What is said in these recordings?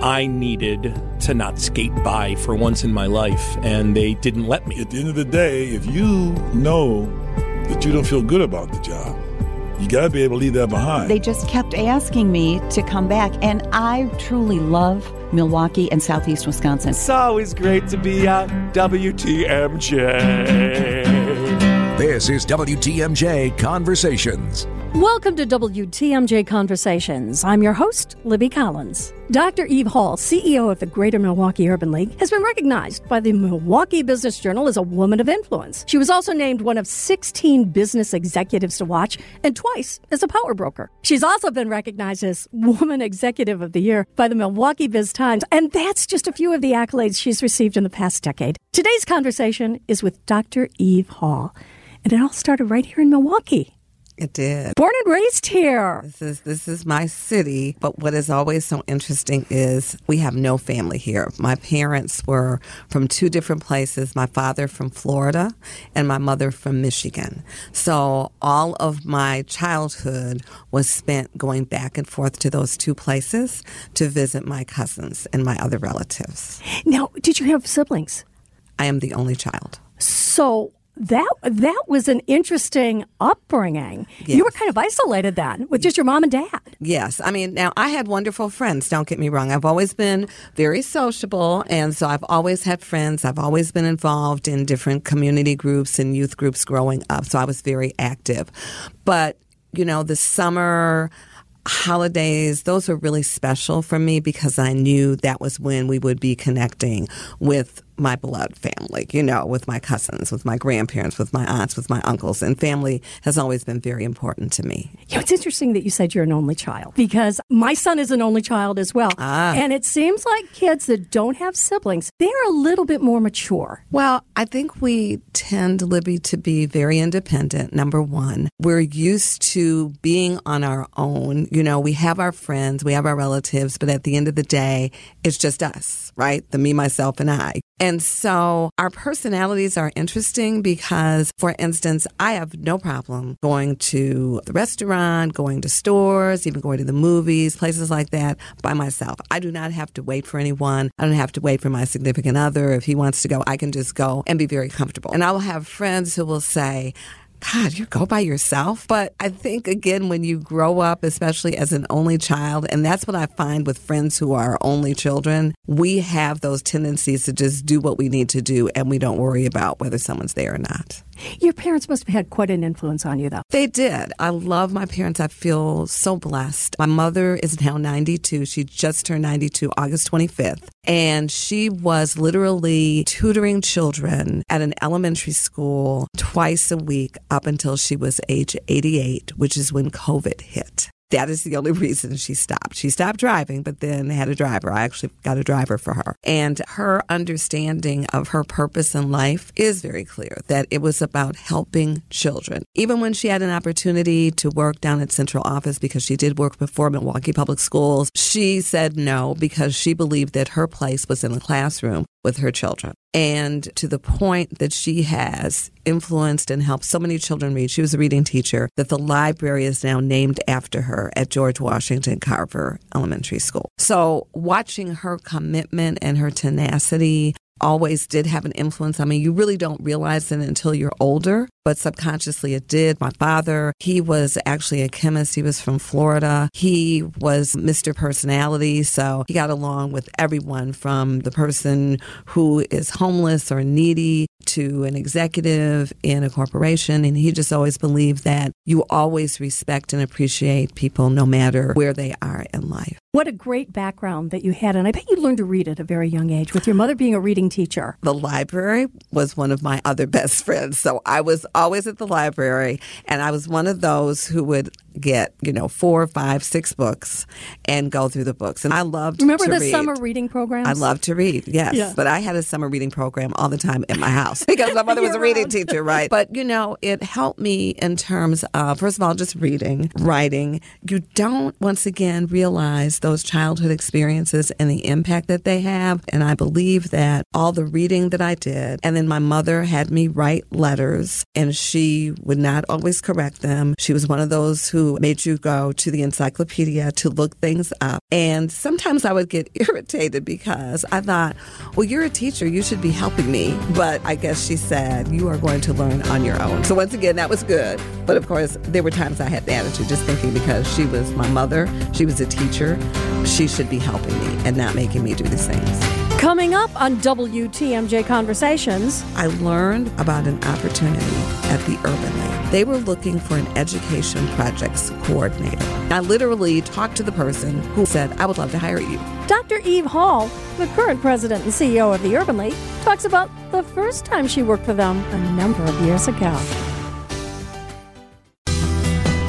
I needed to not skate by for once in my life, and they didn't let me. At the end of the day, if you know that you don't feel good about the job, you got to be able to leave that behind. They just kept asking me to come back, and I truly love Milwaukee and Southeast Wisconsin. It's always great to be at WTMJ. This is WTMJ Conversations. Welcome to WTMJ Conversations. I'm your host, Libby Collins. Dr. Eve Hall, CEO of the Greater Milwaukee Urban League, has been recognized by the Milwaukee Business Journal as a woman of influence. She was also named one of 16 business executives to watch and twice as a power broker. She's also been recognized as Woman Executive of the Year by the Milwaukee Biz Times, and that's just a few of the accolades she's received in the past decade. Today's conversation is with Dr. Eve Hall, and it all started right here in Milwaukee. It did. Born and raised here. This is this is my city, but what is always so interesting is we have no family here. My parents were from two different places. My father from Florida and my mother from Michigan. So all of my childhood was spent going back and forth to those two places to visit my cousins and my other relatives. Now, did you have siblings? I am the only child. So that that was an interesting upbringing. Yes. You were kind of isolated then with just your mom and dad. Yes. I mean, now I had wonderful friends, don't get me wrong. I've always been very sociable, and so I've always had friends. I've always been involved in different community groups and youth groups growing up, so I was very active. But, you know, the summer holidays, those were really special for me because I knew that was when we would be connecting with my blood family, you know, with my cousins, with my grandparents, with my aunts, with my uncles, and family has always been very important to me. You know, it's interesting that you said you're an only child because my son is an only child as well. Ah. And it seems like kids that don't have siblings, they're a little bit more mature. Well, I think we tend, Libby, to be very independent, number one. We're used to being on our own. You know, we have our friends, we have our relatives, but at the end of the day, it's just us, right? The me, myself, and I. And so our personalities are interesting because, for instance, I have no problem going to the restaurant, going to stores, even going to the movies, places like that by myself. I do not have to wait for anyone. I don't have to wait for my significant other. If he wants to go, I can just go and be very comfortable. And I will have friends who will say, God, you go by yourself. But I think, again, when you grow up, especially as an only child, and that's what I find with friends who are only children, we have those tendencies to just do what we need to do and we don't worry about whether someone's there or not. Your parents must have had quite an influence on you, though. They did. I love my parents. I feel so blessed. My mother is now 92. She just turned 92 August 25th. And she was literally tutoring children at an elementary school twice a week up until she was age 88, which is when COVID hit. That is the only reason she stopped. She stopped driving, but then had a driver. I actually got a driver for her. And her understanding of her purpose in life is very clear that it was about helping children. Even when she had an opportunity to work down at central office because she did work before Milwaukee Public Schools, she said no because she believed that her place was in the classroom with her children. And to the point that she has influenced and helped so many children read, she was a reading teacher, that the library is now named after her at George Washington Carver Elementary School. So watching her commitment and her tenacity always did have an influence. I mean, you really don't realize it until you're older, but subconsciously it did. My father, he was actually a chemist. He was from Florida. He was Mr. Personality. So he got along with everyone from the person who is homeless or needy to an executive in a corporation. And he just always believed that you always respect and appreciate people no matter where they are in life. What a great background that you had. And I bet you learned to read at a very young age with your mother being a reading teacher. The library was one of my other best friends. So I was always at the library, and I was one of those who would get, you know, four, five, six books and go through the books. And I loved Remember to the read. summer reading program? I love to read, yes. Yeah. But I had a summer reading program all the time in my house because my mother was a reading teacher, right? But, you know, it helped me in terms of, first of all, just reading, writing. You don't, once again, realize those childhood experiences and the impact that they have. And I believe that all the reading that I did, and then my mother had me write letters, and she would not always correct them. She was one of those who made you go to the encyclopedia to look things up. And sometimes I would get irritated because I thought, well, you're a teacher, you should be helping me. But I guess she said, you are going to learn on your own. So once again, that was good. But of course, there were times I had the attitude just thinking because she was my mother, she was a teacher, she should be helping me and not making me do these things. Coming up on WTMJ Conversations, I learned about an opportunity at the Urban League. They were looking for an education projects coordinator. I literally talked to the person who said, I would love to hire you. Dr. Eve Hall, the current president and CEO of the Urban League, talks about the first time she worked for them a number of years ago.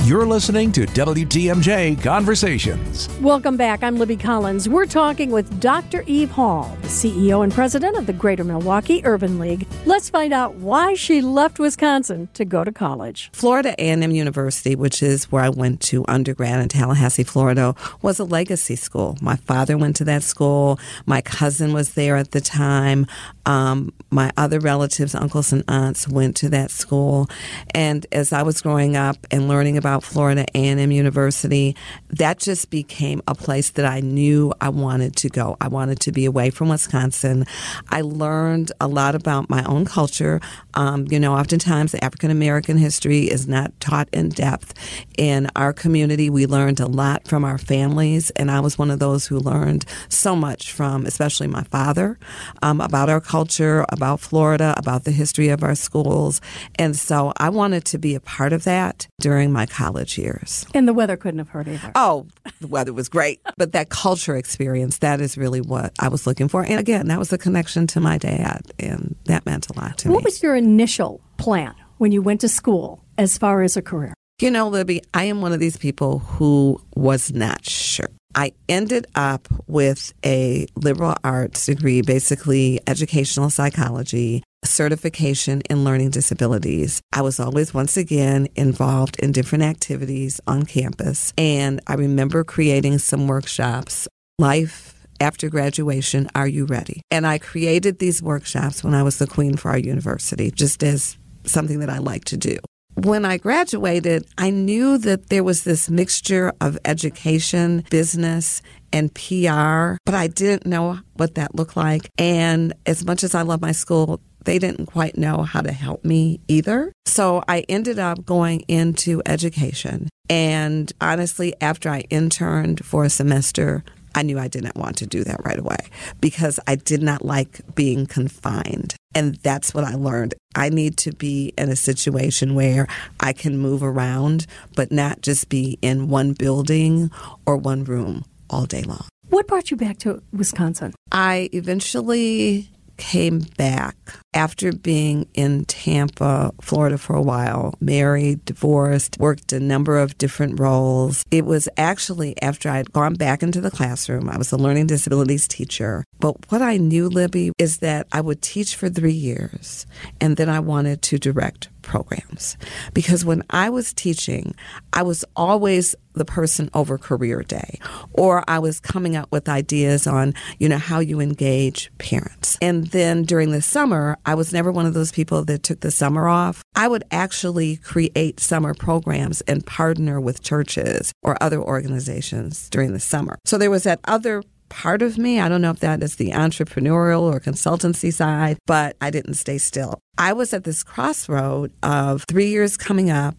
You're listening to WTMJ Conversations. Welcome back. I'm Libby Collins. We're talking with Dr. Eve Hall, the CEO and president of the Greater Milwaukee Urban League. Let's find out why she left Wisconsin to go to college. Florida A&M University, which is where I went to undergrad in Tallahassee, Florida, was a legacy school. My father went to that school. My cousin was there at the time. Um, my other relatives, uncles and aunts, went to that school. And as I was growing up and learning about Florida A&M University, that just became a place that I knew I wanted to go. I wanted to be away from Wisconsin. I learned a lot about my own culture. Um, you know, oftentimes African American history is not taught in depth. In our community, we learned a lot from our families, and I was one of those who learned so much from, especially my father, um, about our culture, about Florida, about the history of our schools. And so I wanted to be a part of that during my college years. And the weather couldn't have hurt either. Oh, the weather was great. But that culture experience, that is really what I was looking for. And again, that was a connection to my dad, and that meant a lot to what me. What was your initial plan when you went to school as far as a career? You know, Libby, I am one of these people who was not sure. I ended up with a liberal arts degree, basically educational psychology, certification in learning disabilities. I was always, once again, involved in different activities on campus. And I remember creating some workshops. Life after graduation, are you ready? And I created these workshops when I was the queen for our university, just as something that I like to do when I graduated, I knew that there was this mixture of education, business, and PR, but I didn't know what that looked like. And as much as I love my school, they didn't quite know how to help me either. So I ended up going into education. And honestly, after I interned for a semester, I knew I didn't want to do that right away because I did not like being confined. And that's what I learned. I need to be in a situation where I can move around, but not just be in one building or one room all day long. What brought you back to Wisconsin? I eventually came back after being in Tampa, Florida for a while, married, divorced, worked a number of different roles. It was actually after I'd gone back into the classroom. I was a learning disabilities teacher. But what I knew, Libby, is that I would teach for three years and then I wanted to direct programs. Because when I was teaching, I was always the person over career day, or I was coming up with ideas on, you know, how you engage parents. And then during the summer, I was never one of those people that took the summer off. I would actually create summer programs and partner with churches or other organizations during the summer. So there was that other part of me. I don't know if that is the entrepreneurial or consultancy side, but I didn't stay still. I was at this crossroad of three years coming up.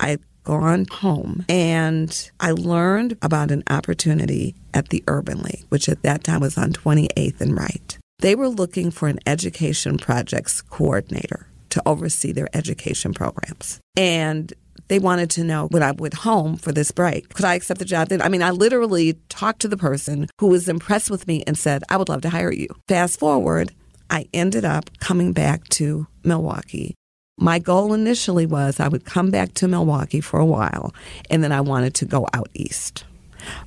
I'd gone home and I learned about an opportunity at the Urban League, which at that time was on 28th and Wright. They were looking for an education projects coordinator to oversee their education programs. And they wanted to know when I went home for this break, could I accept the job then? I mean, I literally talked to the person who was impressed with me and said, I would love to hire you. Fast forward, I ended up coming back to Milwaukee. My goal initially was I would come back to Milwaukee for a while and then I wanted to go out east.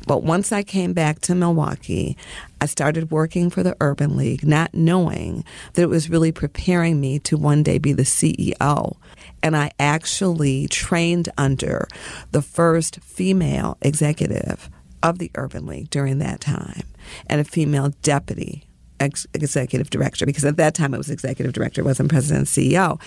But once I came back to Milwaukee, I started working for the Urban League, not knowing that it was really preparing me to one day be the CEO. And I actually trained under the first female executive of the Urban League during that time and a female deputy ex- executive director because at that time it was executive director, it wasn't president and CEO,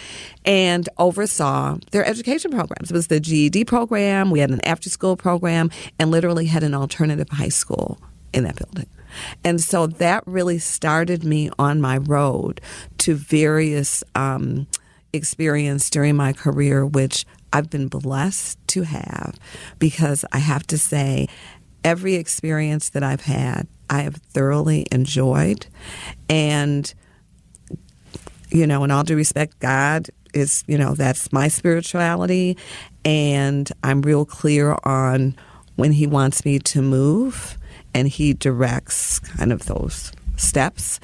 and oversaw their education programs. It was the GED program, we had an after school program, and literally had an alternative high school in that building. And so that really started me on my road to various um, experience during my career, which I've been blessed to have because I have to say, every experience that I've had, I have thoroughly enjoyed. And, you know, in all due respect, God is, you know, that's my spirituality. And I'm real clear on when He wants me to move, and He directs kind of those steps.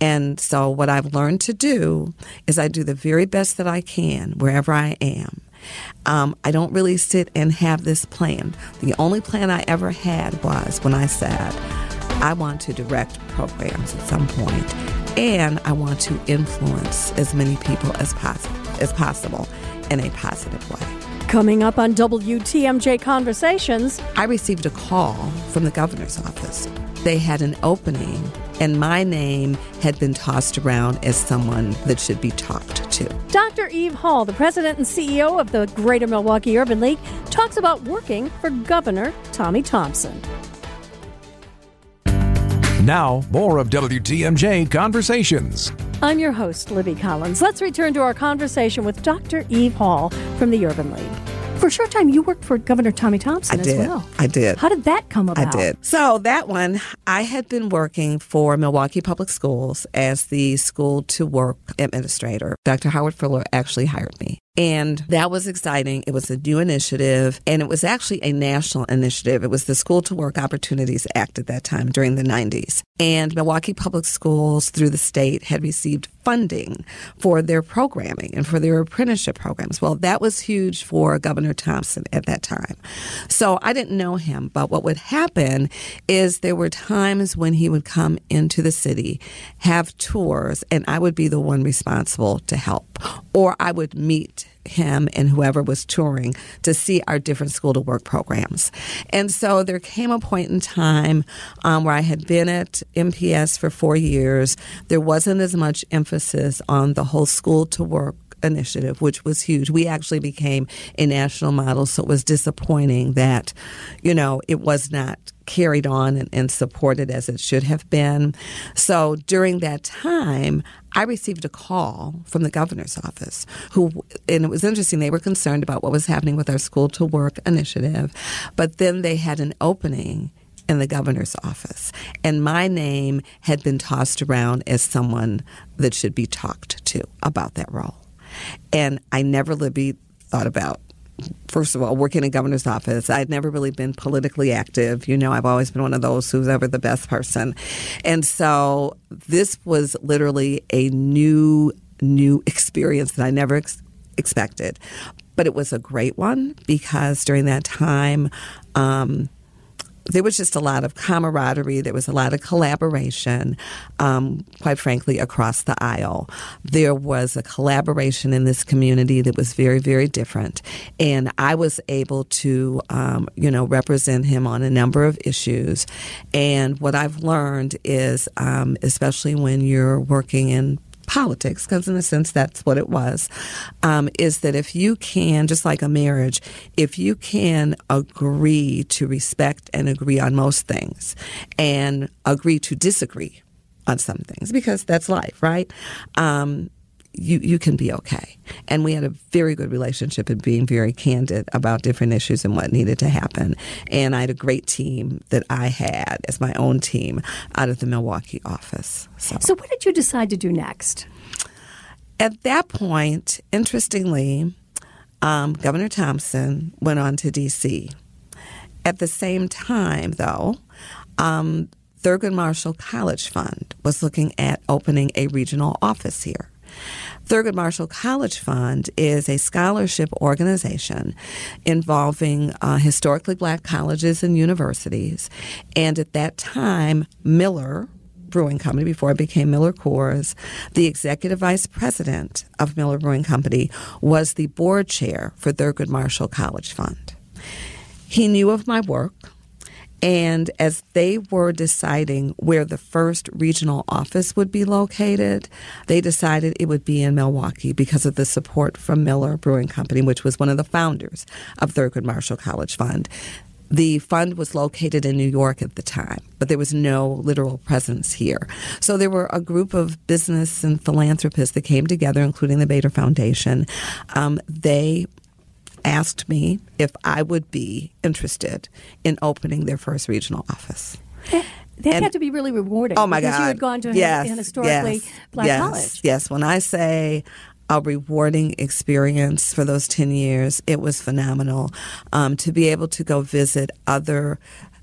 And so, what I've learned to do is I do the very best that I can wherever I am. Um, I don't really sit and have this plan. The only plan I ever had was when I said, I want to direct programs at some point, and I want to influence as many people as, poss- as possible in a positive way. Coming up on WTMJ Conversations, I received a call from the governor's office. They had an opening, and my name had been tossed around as someone that should be talked to. Dr. Eve Hall, the president and CEO of the Greater Milwaukee Urban League, talks about working for Governor Tommy Thompson. Now, more of WTMJ Conversations. I'm your host, Libby Collins. Let's return to our conversation with Dr. Eve Hall from the Urban League. For a short time, you worked for Governor Tommy Thompson I as did. well. I did. How did that come about? I did. So that one, I had been working for Milwaukee Public Schools as the school to work administrator. Dr. Howard Fuller actually hired me. And that was exciting. It was a new initiative, and it was actually a national initiative. It was the School to Work Opportunities Act at that time during the 90s. And Milwaukee Public Schools through the state had received funding for their programming and for their apprenticeship programs. Well, that was huge for Governor Thompson at that time. So I didn't know him, but what would happen is there were times when he would come into the city, have tours, and I would be the one responsible to help, or I would meet him and whoever was touring to see our different school to work programs. And so there came a point in time um, where I had been at MPS for four years. There wasn't as much emphasis on the whole school to work initiative, which was huge. We actually became a national model, so it was disappointing that, you know, it was not carried on and, and, supported as it should have been. So during that time, I received a call from the governor's office who, and it was interesting, they were concerned about what was happening with our school to work initiative, but then they had an opening in the governor's office. And my name had been tossed around as someone that should be talked to about that role. And I never, Libby, thought about first of all, working in governor's office, I'd never really been politically active. You know, I've always been one of those who's ever the best person. And so this was literally a new, new experience that I never ex- expected. But it was a great one because during that time, um, there was just a lot of camaraderie. There was a lot of collaboration, um, quite frankly, across the aisle. There was a collaboration in this community that was very, very different. And I was able to, um, you know, represent him on a number of issues. And what I've learned is, um, especially when you're working in politics, because in a sense that's what it was, um, is that if you can, just like a marriage, if you can agree to respect and agree on most things and agree to disagree on some things, because that's life, right? Um, you, you can be okay. And we had a very good relationship and being very candid about different issues and what needed to happen. And I had a great team that I had as my own team out of the Milwaukee office. So, so what did you decide to do next? At that point, interestingly, um, Governor Thompson went on to D.C. At the same time, though, um, Thurgood Marshall College Fund was looking at opening a regional office here. Thurgood Marshall College Fund is a scholarship organization involving uh, historically black colleges and universities. And at that time, Miller Brewing Company, before it became Miller Coors, the executive vice president of Miller Brewing Company, was the board chair for Thurgood Marshall College Fund. He knew of my work. And as they were deciding where the first regional office would be located, they decided it would be in Milwaukee because of the support from Miller Brewing Company, which was one of the founders of Thurgood Marshall College Fund. The fund was located in New York at the time, but there was no literal presence here. So there were a group of business and philanthropists that came together, including the Bader Foundation. Um, they asked me if I would be interested in opening their first regional office. That And- had to be really rewarding. Oh my because God! you had gone to yes, an historically yes, black yes, college. Yes, when I say a rewarding experience for those ten years, it was phenomenal. Um, to be able to go visit other.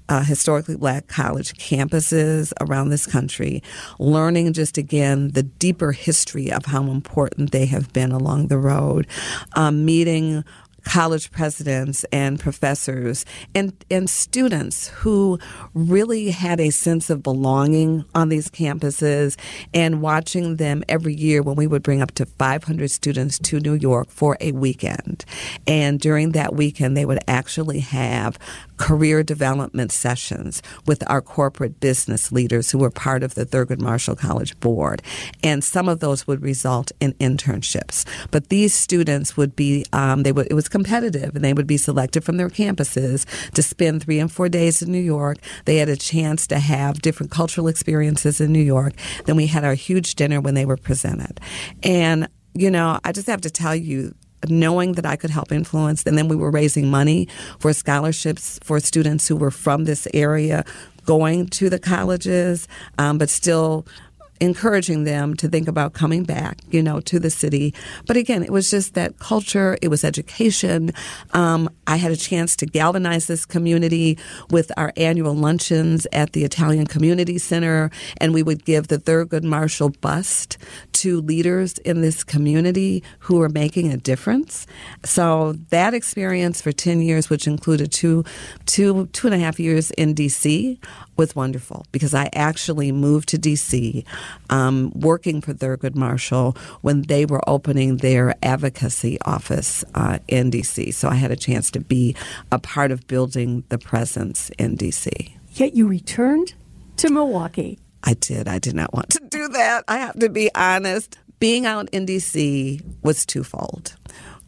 Uh, historically black college campuses around this country, learning just again the deeper history of how important they have been along the road, um, meeting college presidents and professors and, and students who really had a sense of belonging on these campuses and watching them every year when we would bring up to 500 students to New York for a weekend. And during that weekend, they would actually have career development sessions with our corporate business leaders who were part of the Thurgood Marshall College board. And some of those would result in internships. But these students would be, um, they would, it was competitive and they would be selected from their campuses to spend three and four days in New York. They had a chance to have different cultural experiences in New York. Then we had our huge dinner when they were presented. And, you know, I just have to tell you, knowing that I could help influence. And then we were raising money for scholarships for students who were from this area going to the colleges, um, but still encouraging them to think about coming back, you know, to the city. But again, it was just that culture, it was education. Um, I had a chance to galvanize this community with our annual luncheons at the Italian Community Center, and we would give the Thurgood Marshall bust to leaders in this community who are making a difference. So that experience for 10 years, which included two, two, two and a half years in DC, was wonderful because I actually moved to DC um, working for Thurgood Marshall when they were opening their advocacy office uh, in DC. So I had a chance to be a part of building the presence in DC. Yet you returned to Milwaukee. I did. I did not want to do that. I have to be honest. Being out in DC was twofold.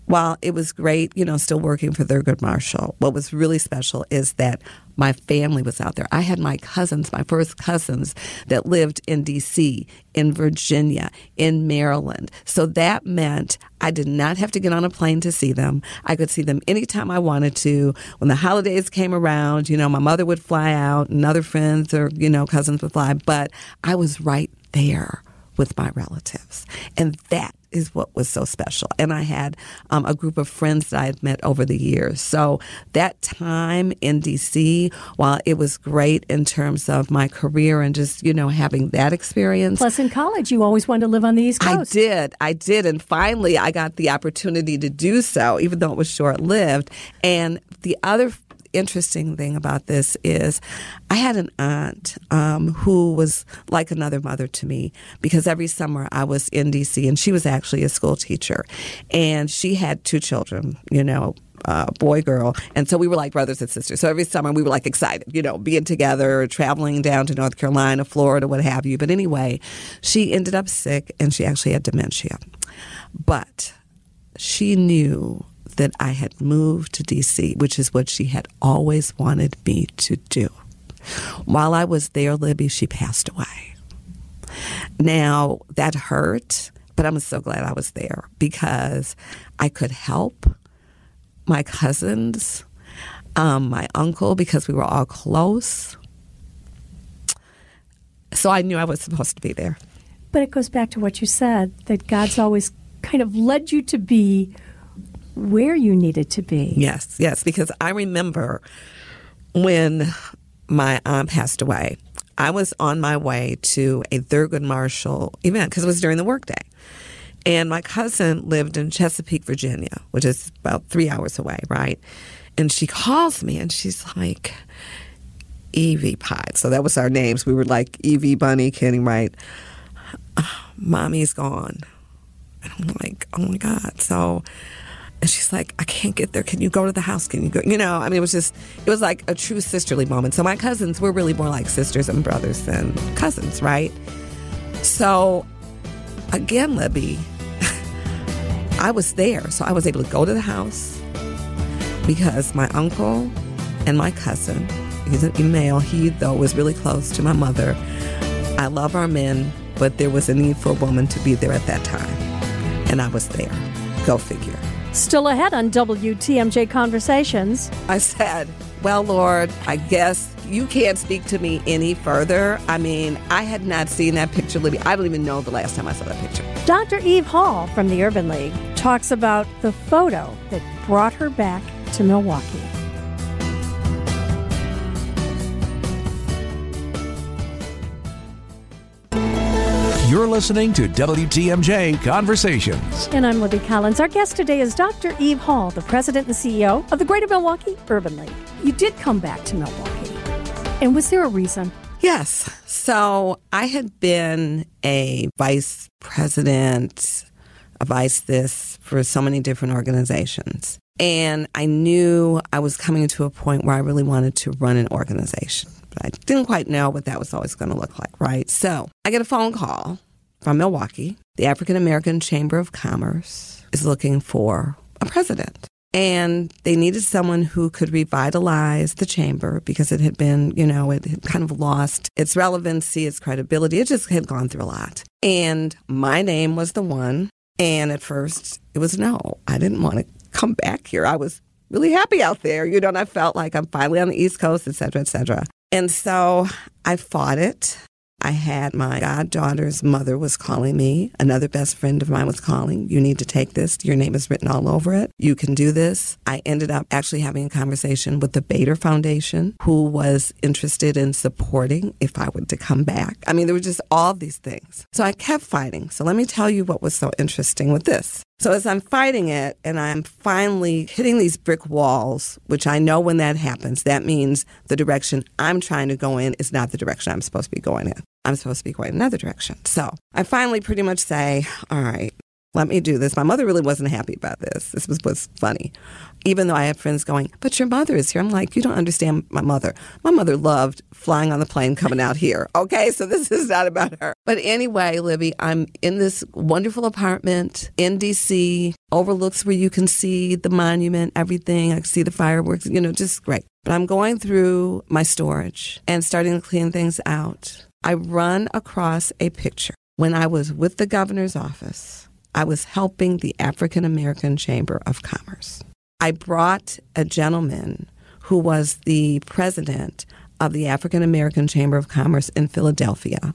While it was great, you know, still working for Thurgood Marshall, what was really special is that my family was out there. I had my cousins, my first cousins, that lived in D.C., in Virginia, in Maryland. So that meant I did not have to get on a plane to see them. I could see them anytime I wanted to. When the holidays came around, you know, my mother would fly out and other friends or, you know, cousins would fly, but I was right there with my relatives. And that is what was so special. And I had um, a group of friends that I had met over the years. So that time in DC, while it was great in terms of my career and just, you know, having that experience. Plus, in college, you always wanted to live on the East Coast. I did. I did. And finally, I got the opportunity to do so, even though it was short lived. And the other interesting thing about this is I had an aunt um, who was like another mother to me because every summer I was in DC and she was actually a school teacher. And she had two children, you know, uh, boy, girl. And so we were like brothers and sisters. So every summer we were like excited, you know, being together, traveling down to North Carolina, Florida, what have you. But anyway, she ended up sick and she actually had dementia. But she knew that I had moved to DC, which is what she had always wanted me to do. While I was there, Libby, she passed away. Now, that hurt, but I'm so glad I was there because I could help my cousins, um, my uncle, because we were all close. So I knew I was supposed to be there. But it goes back to what you said that God's always kind of led you to be where you needed to be. Yes, yes, because I remember when my aunt passed away, I was on my way to a Thurgood Marshall event because it was during the workday. And my cousin lived in Chesapeake, Virginia, which is about three hours away, right? And she calls me and she's like, Evie Pie. So that was our names. We were like Evie, Bunny, Kenny, right? "Oh, Mommy's gone. And I'm like, oh my God. So And she's like, I can't get there. Can you go to the house? Can you go? You know, I mean, it was just, it was like a true sisterly moment. So my cousins were really more like sisters and brothers than cousins, right? So again, Libby, I was there. So I was able to go to the house because my uncle and my cousin, he's an male, he though was really close to my mother. I love our men, but there was a need for a woman to be there at that time. And I was there. Go figure. Still ahead on WTMJ Conversations. I said, Well, Lord, I guess you can't speak to me any further. I mean, I had not seen that picture, Libby. I don't even know the last time I saw that picture. Dr. Eve Hall from the Urban League talks about the photo that brought her back to Milwaukee. You're listening to WTMJ Conversations. And I'm Libby Collins. Our guest today is Dr. Eve Hall, the president and CEO of the Greater Milwaukee Urban League. You did come back to Milwaukee. And was there a reason? Yes. So I had been a vice president, a vice this for so many different organizations. And I knew I was coming to a point where I really wanted to run an organization. But I didn't quite know what that was always going to look like, right? So I get a phone call from Milwaukee. The African American Chamber of Commerce is looking for a president. And they needed someone who could revitalize the chamber because it had been, you know, it had kind of lost its relevancy, its credibility. It just had gone through a lot. And my name was the one. And at first, it was no. I didn't want to come back here. I was really happy out there, you know, and I felt like I'm finally on the East Coast, et cetera, et cetera. And so I fought it. I had my goddaughter's mother was calling me. Another best friend of mine was calling. You need to take this. Your name is written all over it. You can do this. I ended up actually having a conversation with the Bader Foundation, who was interested in supporting if I were to come back. I mean, there were just all these things. So I kept fighting. So let me tell you what was so interesting with this. So as I'm fighting it and I'm finally hitting these brick walls, which I know when that happens, that means the direction I'm trying to go in is not the direction I'm supposed to be going in. I'm supposed to be going another direction. So I finally pretty much say, all right, let me do this. My mother really wasn't happy about this. This was what's funny. Even though I had friends going, but your mother is here. I'm like, you don't understand my mother. My mother loved flying on the plane coming out here. Okay, so this is not about her. But anyway, Libby, I'm in this wonderful apartment in DC, overlooks where you can see the monument, everything. I can see the fireworks, you know, just great. But I'm going through my storage and starting to clean things out. I run across a picture when I was with the governor's office I was helping the African American Chamber of Commerce. I brought a gentleman who was the president of the African American Chamber of Commerce in Philadelphia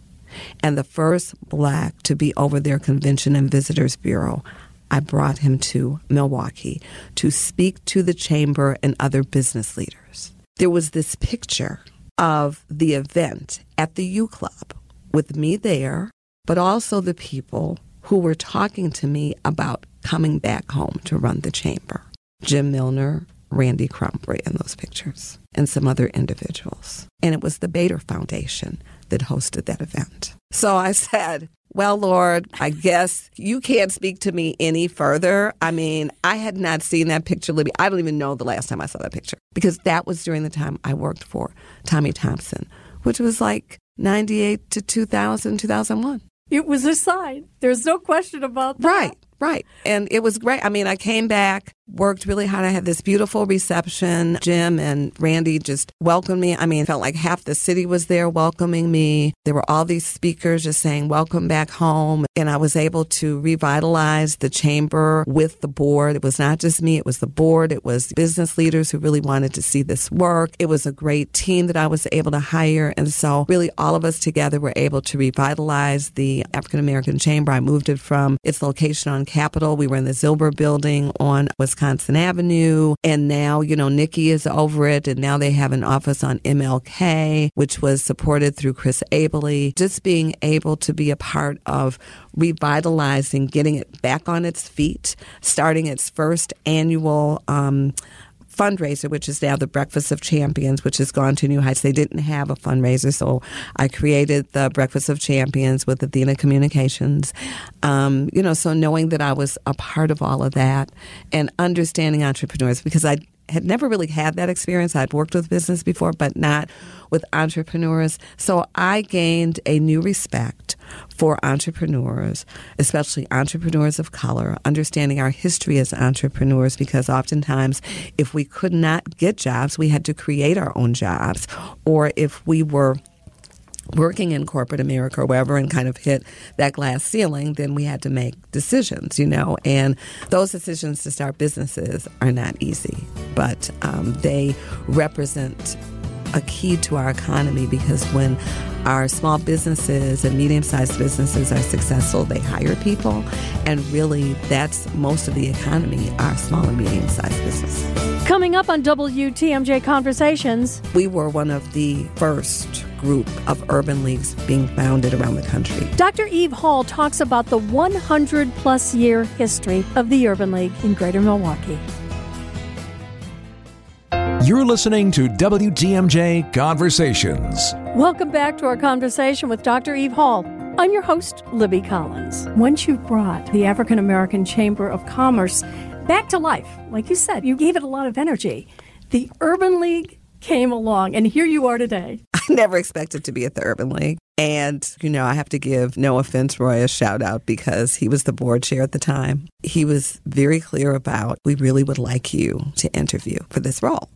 and the first black to be over their Convention and Visitors Bureau. I brought him to Milwaukee to speak to the chamber and other business leaders. There was this picture of the event at the U Club with me there, but also the people who were talking to me about coming back home to run the chamber. Jim Milner, Randy Crump were in those pictures, and some other individuals. And it was the Bader Foundation that hosted that event. So I said, well, Lord, I guess you can't speak to me any further. I mean, I had not seen that picture, Libby. I don't even know the last time I saw that picture because that was during the time I worked for Tommy Thompson, which was like 98 to 2000, 2001. It was a sign. There's no question about that. Right, right. And it was great. I mean, I came back worked really hard. I had this beautiful reception. Jim and Randy just welcomed me. I mean, it felt like half the city was there welcoming me. There were all these speakers just saying, welcome back home. And I was able to revitalize the chamber with the board. It was not just me. It was the board. It was business leaders who really wanted to see this work. It was a great team that I was able to hire. And so really all of us together were able to revitalize the African American Chamber. I moved it from its location on Capitol. We were in the Zilber building on Wisconsin Avenue. And now, you know, Nikki is over it. And now they have an office on MLK, which was supported through Chris Abele. Just being able to be a part of revitalizing, getting it back on its feet, starting its first annual, um, fundraiser, which is now the Breakfast of Champions, which has gone to new heights. They didn't have a fundraiser, so I created the Breakfast of Champions with Athena Communications. Um, you know, so knowing that I was a part of all of that and understanding entrepreneurs because I had never really had that experience. I'd worked with business before, but not with entrepreneurs. So I gained a new respect for entrepreneurs, especially entrepreneurs of color, understanding our history as entrepreneurs, because oftentimes if we could not get jobs, we had to create our own jobs. Or if we were working in corporate America or wherever and kind of hit that glass ceiling, then we had to make decisions, you know. And those decisions to start businesses are not easy, but um, they represent a key to our economy because when our small businesses and medium sized businesses are successful, they hire people. And really, that's most of the economy, our small and medium sized businesses. Coming up on WTMJ Conversations, we were one of the first group of urban leagues being founded around the country. Dr. Eve Hall talks about the 100 plus year history of the Urban League in Greater Milwaukee. You're listening to WTMJ Conversations. Welcome back to our conversation with Dr. Eve Hall. I'm your host, Libby Collins. Once you brought the African American Chamber of Commerce back to life, like you said, you gave it a lot of energy. The Urban League came along, and here you are today. Never expected to be at the Urban League. And, you know, I have to give no offense, Roy, a shout out because he was the board chair at the time. He was very clear about, we really would like you to interview for this role.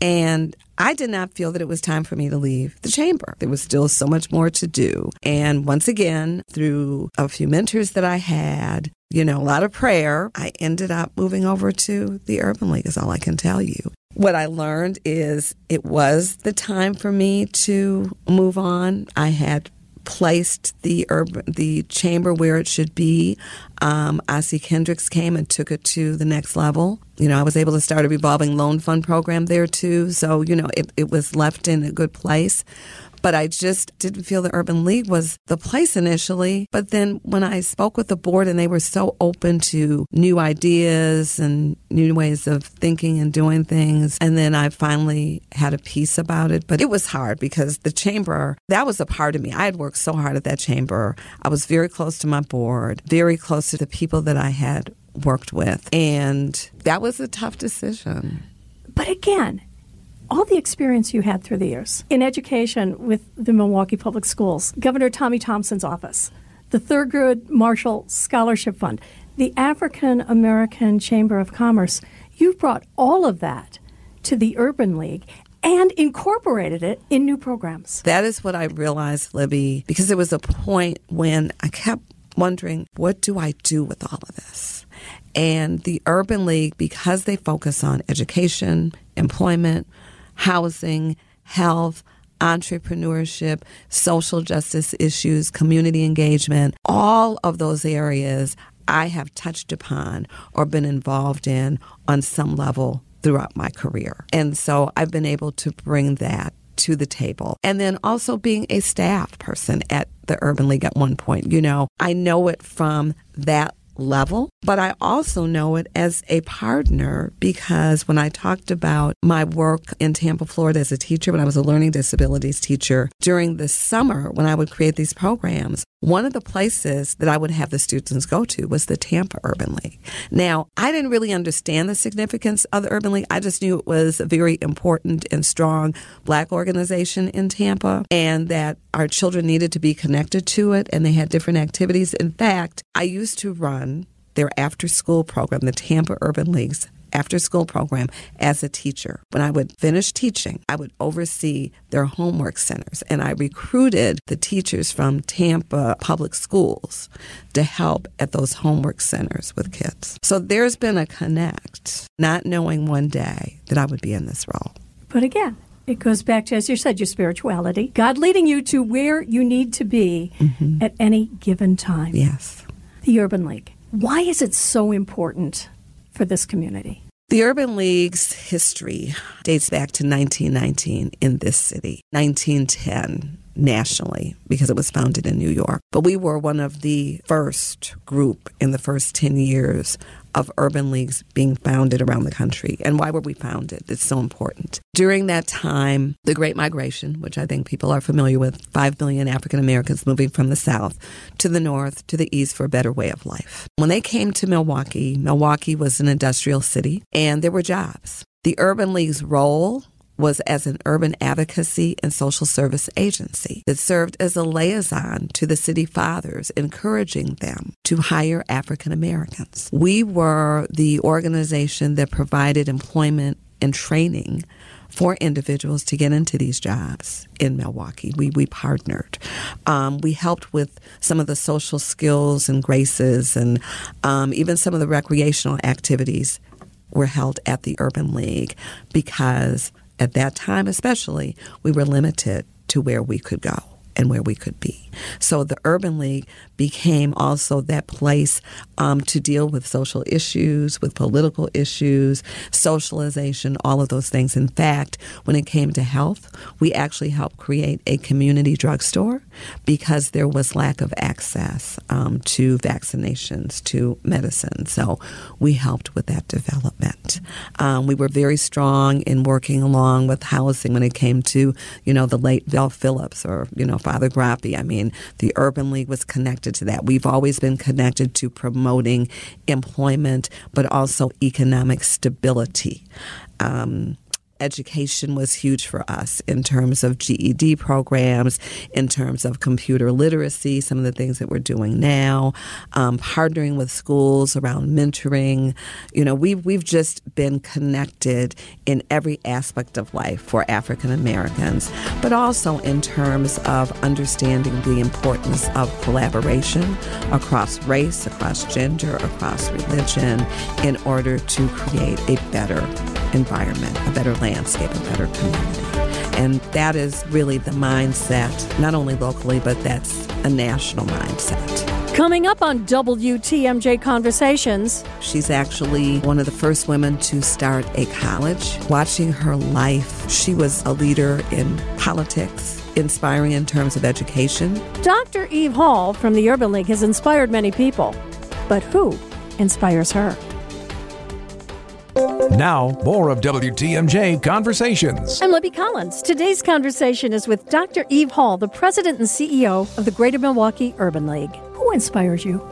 And I did not feel that it was time for me to leave the chamber. There was still so much more to do. And once again, through a few mentors that I had, you know, a lot of prayer, I ended up moving over to the Urban League, is all I can tell you. What I learned is it was the time for me to move on. I had placed the urban, the chamber where it should be. Um, Ossie Kendrix came and took it to the next level. You know, I was able to start a revolving loan fund program there too. So, you know, it, it was left in a good place but I just didn't feel the Urban League was the place initially. But then when I spoke with the board and they were so open to new ideas and new ways of thinking and doing things, and then I finally had a piece about it. But it was hard because the chamber, that was a part of me. I had worked so hard at that chamber. I was very close to my board, very close to the people that I had worked with. And that was a tough decision. But again, all the experience you had through the years in education with the Milwaukee Public Schools, Governor Tommy Thompson's office, the Thurgood Marshall Scholarship Fund, the African American Chamber of Commerce, you've brought all of that to the Urban League and incorporated it in new programs. That is what I realized, Libby, because there was a point when I kept wondering, what do I do with all of this? And the Urban League, because they focus on education, employment, housing, health, entrepreneurship, social justice issues, community engagement, all of those areas I have touched upon or been involved in on some level throughout my career. And so I've been able to bring that to the table. And then also being a staff person at the Urban League at one point. You know, I know it from that level, but I also know it as a partner because when I talked about my work in Tampa, Florida as a teacher, when I was a learning disabilities teacher, during the summer when I would create these programs, one of the places that I would have the students go to was the Tampa Urban League. Now, I didn't really understand the significance of the Urban League. I just knew it was a very important and strong black organization in Tampa and that our children needed to be connected to it and they had different activities. In fact, I used to run their after school program, the Tampa Urban League's after school program as a teacher. When I would finish teaching, I would oversee their homework centers. And I recruited the teachers from Tampa public schools to help at those homework centers with kids. So there's been a connect, not knowing one day that I would be in this role. But again, it goes back to, as you said, your spirituality. God leading you to where you need to be mm-hmm. at any given time. Yes. The Urban League. Why is it so important for this community? The Urban League's history dates back to 1919 in this city, 1910 nationally because it was founded in New York. But we were one of the first group in the first 10 years of urban leagues being founded around the country. And why were we founded? It's so important. During that time, the Great Migration, which I think people are familiar with, 5 million African Americans moving from the South to the North to the East for a better way of life. When they came to Milwaukee, Milwaukee was an industrial city and there were jobs. The Urban League's role was as an urban advocacy and social service agency that served as a liaison to the city fathers, encouraging them to hire African Americans. We were the organization that provided employment and training for individuals to get into these jobs in Milwaukee. We, we partnered. Um, we helped with some of the social skills and graces and um, even some of the recreational activities were held at the Urban League because at that time, especially, we were limited to where we could go and where we could be. So the Urban League became also that place um, to deal with social issues, with political issues, socialization, all of those things. In fact, when it came to health, we actually helped create a community drugstore because there was lack of access um, to vaccinations, to medicine. So we helped with that development. Um, we were very strong in working along with housing when it came to, you know, the late Vel Phillips or, you know, Father Groppi. I mean, the Urban League was connected to that. We've always been connected to promoting employment, but also economic stability. Um, education was huge for us in terms of GED programs, in terms of computer literacy, some of the things that we're doing now, um, partnering with schools around mentoring. You know, we've, we've just been connected in every aspect of life for African Americans, but also in terms of understanding the importance of collaboration across race, across gender, across religion in order to create a better environment, a better landscape, a better community. And that is really the mindset, not only locally, but that's a national mindset. Coming up on WTMJ Conversations. She's actually one of the first women to start a college. Watching her life, she was a leader in politics, inspiring in terms of education. Dr. Eve Hall from the Urban League has inspired many people. But who inspires her? Now, more of WTMJ Conversations. I'm Libby Collins. Today's conversation is with Dr. Eve Hall, the president and CEO of the Greater Milwaukee Urban League. Who inspires you?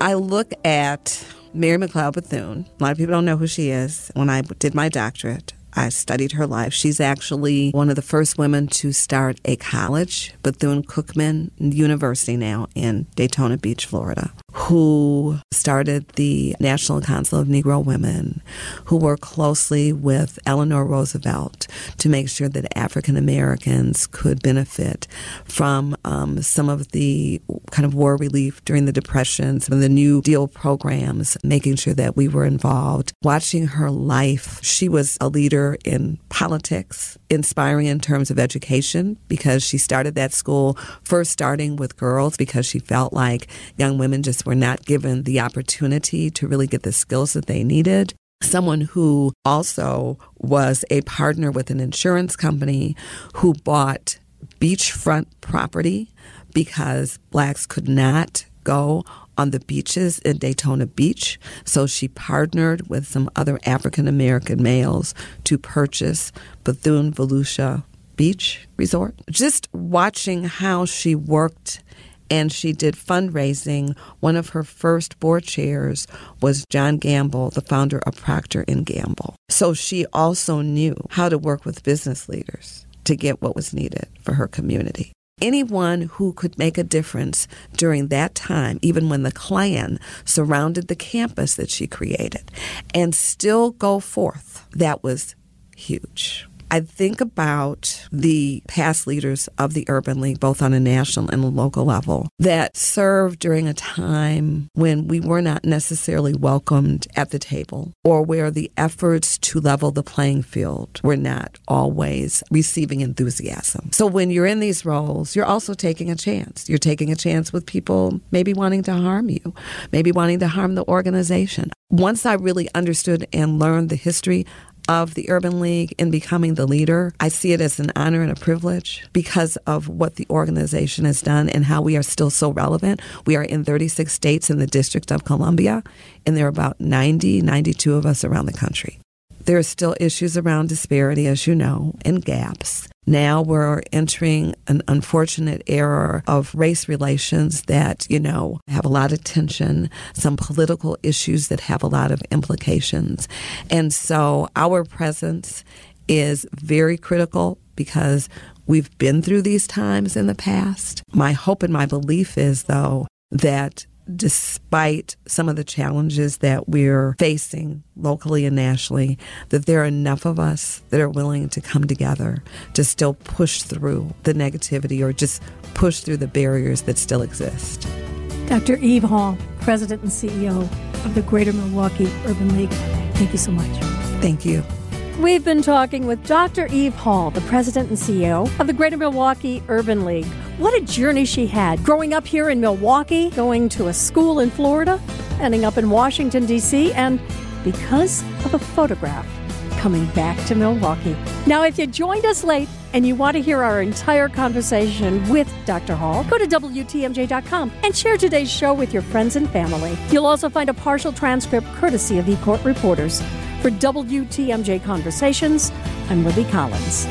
I look at Mary McLeod Bethune. A lot of people don't know who she is. When I did my doctorate, I studied her life. She's actually one of the first women to start a college, Bethune Cookman University now in Daytona Beach, Florida, who started the National Council of Negro Women, who worked closely with Eleanor Roosevelt to make sure that African Americans could benefit from um, some of the kind of war relief during the Depression, some of the New Deal programs, making sure that we were involved. Watching her life, she was a leader in politics, inspiring in terms of education because she started that school first starting with girls because she felt like young women just were not given the opportunity to really get the skills that they needed someone who also was a partner with an insurance company who bought beachfront property because blacks could not go on the beaches in Daytona Beach. So she partnered with some other African American males to purchase Bethune Volusia Beach Resort. Just watching how she worked and she did fundraising. One of her first board chairs was John Gamble, the founder of Procter and Gamble. So she also knew how to work with business leaders to get what was needed for her community anyone who could make a difference during that time, even when the Klan surrounded the campus that she created, and still go forth, that was huge. I think about the past leaders of the Urban League, both on a national and a local level, that served during a time when we were not necessarily welcomed at the table or where the efforts to level the playing field were not always receiving enthusiasm. So when you're in these roles, you're also taking a chance. You're taking a chance with people maybe wanting to harm you, maybe wanting to harm the organization. Once I really understood and learned the history of the Urban League in becoming the leader. I see it as an honor and a privilege because of what the organization has done and how we are still so relevant. We are in 36 states in the District of Columbia, and there are about 90, 92 of us around the country. There are still issues around disparity, as you know, and gaps. Now we're entering an unfortunate era of race relations that, you know, have a lot of tension, some political issues that have a lot of implications. And so our presence is very critical because we've been through these times in the past. My hope and my belief is, though, that despite some of the challenges that we're facing locally and nationally, that there are enough of us that are willing to come together to still push through the negativity or just push through the barriers that still exist. Dr. Eve Hall, President and CEO of the Greater Milwaukee Urban League, thank you so much. Thank you. We've been talking with Dr. Eve Hall, the president and CEO of the Greater Milwaukee Urban League. What a journey she had growing up here in Milwaukee, going to a school in Florida, ending up in Washington, D.C., and because of a photograph, coming back to Milwaukee. Now, if you joined us late and you want to hear our entire conversation with Dr. Hall, go to WTMJ.com and share today's show with your friends and family. You'll also find a partial transcript courtesy of eCourt Reporters. For WTMJ Conversations, I'm Libby Collins.